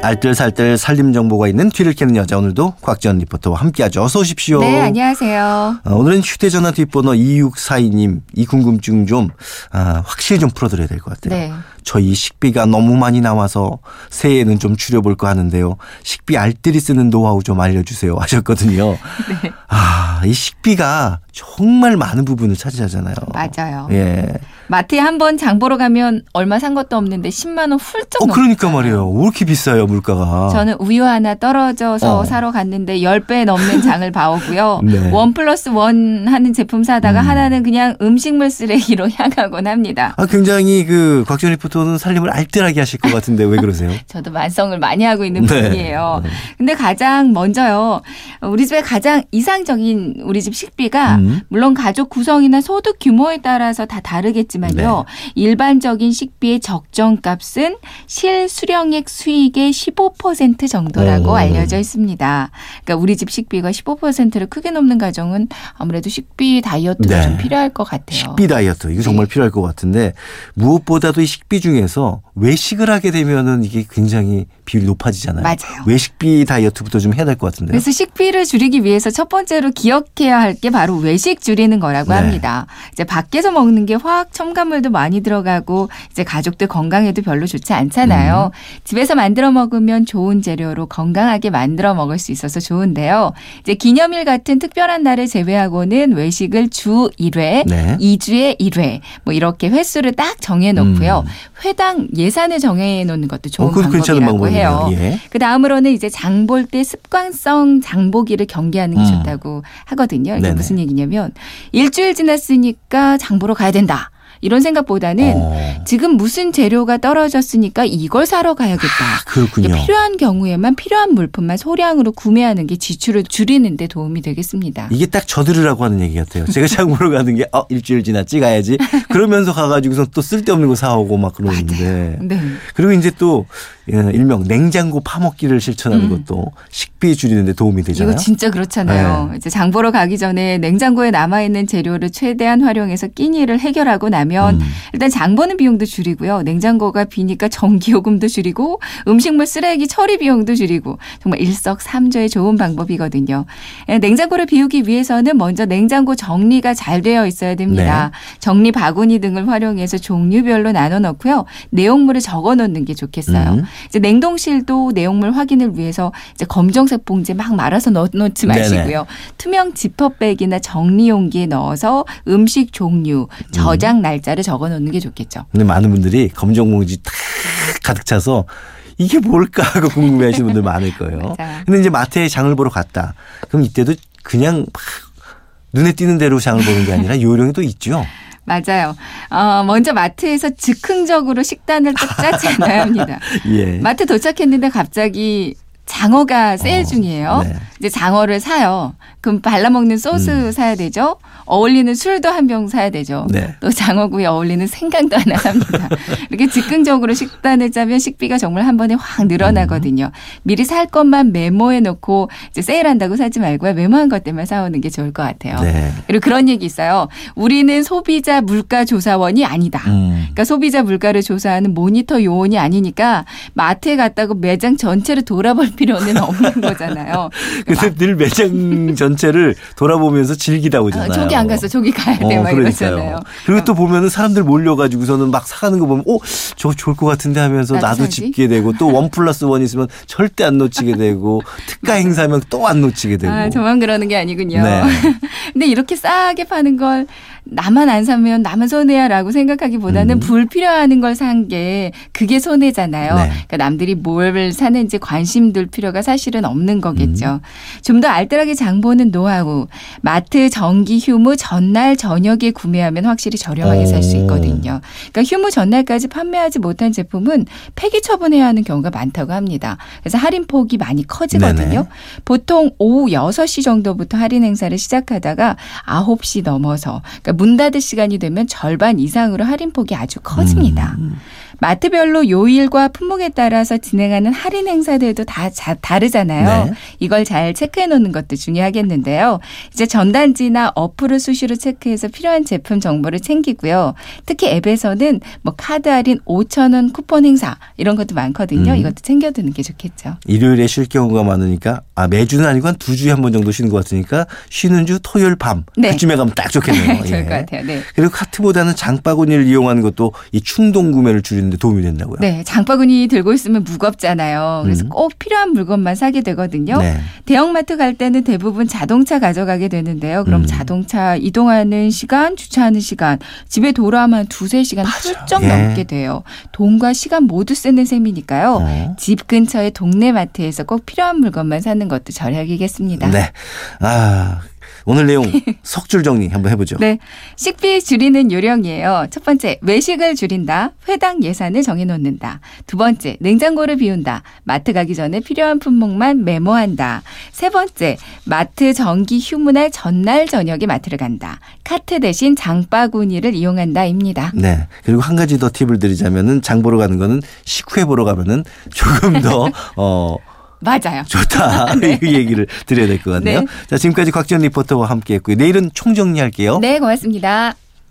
알뜰살뜰 살림 정보가 있는 뒤를 캐는 여자 오늘도 곽지연 리포터와 함께하죠. 어서 오십시오. 네, 안녕하세요. 어, 오늘은 휴대전화 뒷번호 2642님 이 궁금증 좀 아, 확실히 좀 풀어드려야 될 것 같아요. 네. 저희 식비가 너무 많이 나와서 새해에는 좀 줄여볼까 하는데요. 식비 알뜰히 쓰는 노하우 좀 알려주세요 하셨거든요. 네. 아, 이 식비가 정말 많은 부분을 차지하잖아요. 맞아요. 예. 마트에 한 번 장 보러 가면 얼마 산 것도 없는데 10만 원 훌쩍 어, 넘 그러니까 말이에요. 왜 이렇게 비싸요, 물가가? 저는 우유 하나 떨어져서 어. 사러 갔는데 10배 넘는 장을 봐오고요. 네. 원 플러스 원 하는 제품 사다가 음. 하나는 그냥 음식물 쓰레기로 향하곤 합니다. 아, 굉장히 그 곽지연 리포터는 살림을 알뜰하게 하실 것 같은데 왜 그러세요? 저도 만성을 많이 하고 있는 네. 분이에요. 근데 가장 먼저요. 우리 집의 가장 이상적인 우리 집 식비가 음. 물론 가족 구성이나 소득 규모에 따라서 다 다르겠지만 요. 네. 일반적인 식비의 적정값은 실수령액 수익의 15% 정도라고 오. 알려져 있습니다. 그러니까 우리 집 식비가 15%를 크게 넘는 가정은 아무래도 식비 다이어트가 네. 좀 필요할 것 같아요. 식비 다이어트 이거 정말 네. 필요할 것 같은데 무엇보다도 이 식비 중에서 외식을 하게 되면은 이게 굉장히 비율이 높아지잖아요. 맞아요. 외식비 다이어트부터 좀 해야 될 것 같은데요. 그래서 식비를 줄이기 위해서 첫 번째로 기억해야 할 게 바로 외식 줄이는 거라고 네. 합니다. 이제 밖에서 먹는 게 화학 첨 가물도 많이 들어가고 이제 가족들 건강에도 별로 좋지 않잖아요. 음. 집에서 만들어 먹으면 좋은 재료로 건강하게 만들어 먹을 수 있어서 좋은데요. 이제 기념일 같은 특별한 날을 제외하고는 외식을 주 1회, 네. 2주에 1회 뭐 이렇게 횟수를 딱 정해 놓고요. 음. 회당 예산을 정해 놓는 것도 좋은 어, 방법이라고 해요. 예. 그 다음으로는 이제 장 볼 때 습관성 장보기를 경계하는 게 음. 좋다고 하거든요. 이게 네네. 무슨 얘기냐면 일주일 지났으니까 장 보러 가야 된다. 이런 생각보다는 어. 지금 무슨 재료가 떨어졌으니까 이걸 사러 가야겠다. 아, 그렇군요. 이게 필요한 경우에만 필요한 물품만 소량으로 구매하는 게 지출을 줄이는 데 도움이 되겠습니다. 이게 딱 저들으라고 하는 얘기 같아요. 제가 장 보러 가는 게, 어, 일주일 지났지, 가야지. 그러면서 가가지고서 또 쓸데없는 거 사오고 막 그러는데. 네. 그리고 이제 또, 예, 일명 냉장고 파먹기를 실천하는 음. 것도 식비 줄이는데 도움이 되잖아요. 이거 진짜 그렇잖아요. 네. 이제 장 보러 가기 전에 냉장고에 남아 있는 재료를 최대한 활용해서 끼니를 해결하고 나면 음. 일단 장 보는 비용도 줄이고요. 냉장고가 비니까 전기요금도 줄이고 음식물 쓰레기 처리 비용도 줄이고 정말 일석삼조의 좋은 방법이거든요. 예, 냉장고를 비우기 위해서는 먼저 냉장고 정리가 잘 되어 있어야 됩니다. 정리 바구니 등을 활용해서 종류별로 나눠 넣고요. 내용물을 적어 놓는 게 좋겠어요. 음. 이제 냉동실도 내용물 확인을 위해서 이제 검정색 봉지에 막 말아서 넣, 넣지 네네. 마시고요. 투명 지퍼백이나 정리 용기에 넣어서 음식 종류, 저장 날 짜를 적어 놓는 게 좋겠죠. 근데 많은 분들이 검정 봉지 탁 가득 차서 이게 뭘까 하고 궁금해 하시는 분들 많을 거예요. 근데 이제 마트에 장을 보러 갔다. 그럼 이때도 그냥 막 눈에 띄는 대로 장을 보는 게 아니라 요령이 또 있죠. 맞아요. 어, 먼저 마트에서 즉흥적으로 식단을 딱 짜지 않아야 합니다. 예. 마트 도착했는데 갑자기 장어가 세일 어, 중이에요. 네. 이제 장어를 사요. 그럼 발라먹는 소스 음. 사야 되죠. 어울리는 술도 한 병 사야 되죠. 네. 또 장어구이 어울리는 생강도 하나 삽니다. 이렇게 즉흥적으로 식단을 짜면 식비가 정말 한 번에 확 늘어나거든요. 미리 살 것만 메모해 놓고 이제 세일한다고 사지 말고요. 메모한 것 때만 사오는 게 좋을 것 같아요. 네. 그리고 그런 얘기 있어요. 우리는 소비자 물가 조사원이 아니다. 음. 그러니까 소비자 물가를 조사하는 모니터 요원이 아니니까 마트에 갔다고 매장 전체를 돌아볼 필요는 없는 거잖아요. 근데 늘 매장 전체를 돌아보면서 즐기다 어, 오잖아요. 저기 안 갔어, 저기 가야 돼, 어, 막 이러잖아요. 그리고 또 보면은 사람들 몰려가지고서는 막 사가는 거 보면, 오, 저거 좋을 것 같은데 하면서 나도 나도. 집게 되고 또 원 플러스 원 있으면 절대 안 놓치게 되고 특가 행사면 또 안 놓치게 되고. 아, 저만 그러는 게 아니군요. 네. 근데 이렇게 싸게 파는 걸 나만 안 사면 나만 손해야라고 생각하기보다는 음. 불필요한 걸 산 게 그게 손해잖아요. 네. 그러니까 남들이 뭘 사는지 관심 둘 필요가 사실은 없는 거겠죠. 음. 좀더 알뜰하게 장 보는 노하우. 마트 정기 휴무 전날 저녁에 구매하면 확실히 저렴하게 살수 오. 있거든요. 그러니까 휴무 전날까지 판매하지 못한 제품은 폐기 처분해야 하는 경우가 많다고 합니다. 그래서 할인 폭이 많이 커지거든요. 네네. 보통 오후 6시 정도부터 할인 행사를 시작하다가 9시 넘어서 그러니까 문 닫을 시간이 되면 절반 이상으로 할인폭이 아주 커집니다. 음. 마트별로 요일과 품목에 따라서 진행하는 할인 행사들도 다 자- 다르잖아요. 네. 이걸 잘 체크해 놓는 것도 중요하겠는데요. 이제 전단지나 어플을 수시로 체크해서 필요한 제품 정보를 챙기고요. 특히 앱에서는 뭐 카드 할인 5천 원 쿠폰 행사 이런 것도 많거든요. 음. 이것도 챙겨두는 게 좋겠죠. 일요일에 쉴 경우가 많으니까 아 매주는 아니고 한 두 주에 한 번 정도 쉬는 것 같으니까 쉬는 주 토요일 밤 네. 그쯤에 가면 딱 좋겠네요. 좋 을 예. 것 같아요. 네. 그리고 카트보다는 장바구니를 이용하는 것도 이 충동 구매를 줄이는 데 도움이 된다고요. 네, 장바구니 들고 있으면 무겁잖아요. 그래서 음. 꼭 필요한 물건만 사게 되거든요. 네. 대형마트 갈 때는 대부분 자동차 가져가게 되는데요. 그럼 음. 자동차 이동하는 시간, 주차하는 시간, 집에 돌아오면 두세 시간 훌쩍 예. 넘게 돼요. 돈과 시간 모두 쓰는 셈이니까요. 어. 집 근처의 동네 마트에서 꼭 필요한 물건만 사는 것도 절약이겠습니다. 네. 아 오늘 내용 석줄 정리 한번 해보죠. 네. 식비 줄이는 요령이에요. 첫 번째, 외식을 줄인다. 회당 예산을 정해놓는다. 두 번째, 냉장고를 비운다. 마트 가기 전에 필요한 품목만 메모한다. 세 번째, 마트 정기 휴무날 전날 저녁에 마트를 간다. 카트 대신 장바구니를 이용한다입니다. 네. 그리고 한 가지 더 팁을 드리자면은 장 보러 가는 거는 식후에 보러 가면은 조금 더 어. 맞아요. 좋다. 이 얘기를 드려야 될 것 같네요. 네. 자, 지금까지 곽지연 리포터와 함께 했고요. 내일은 총정리할게요. 네, 고맙습니다.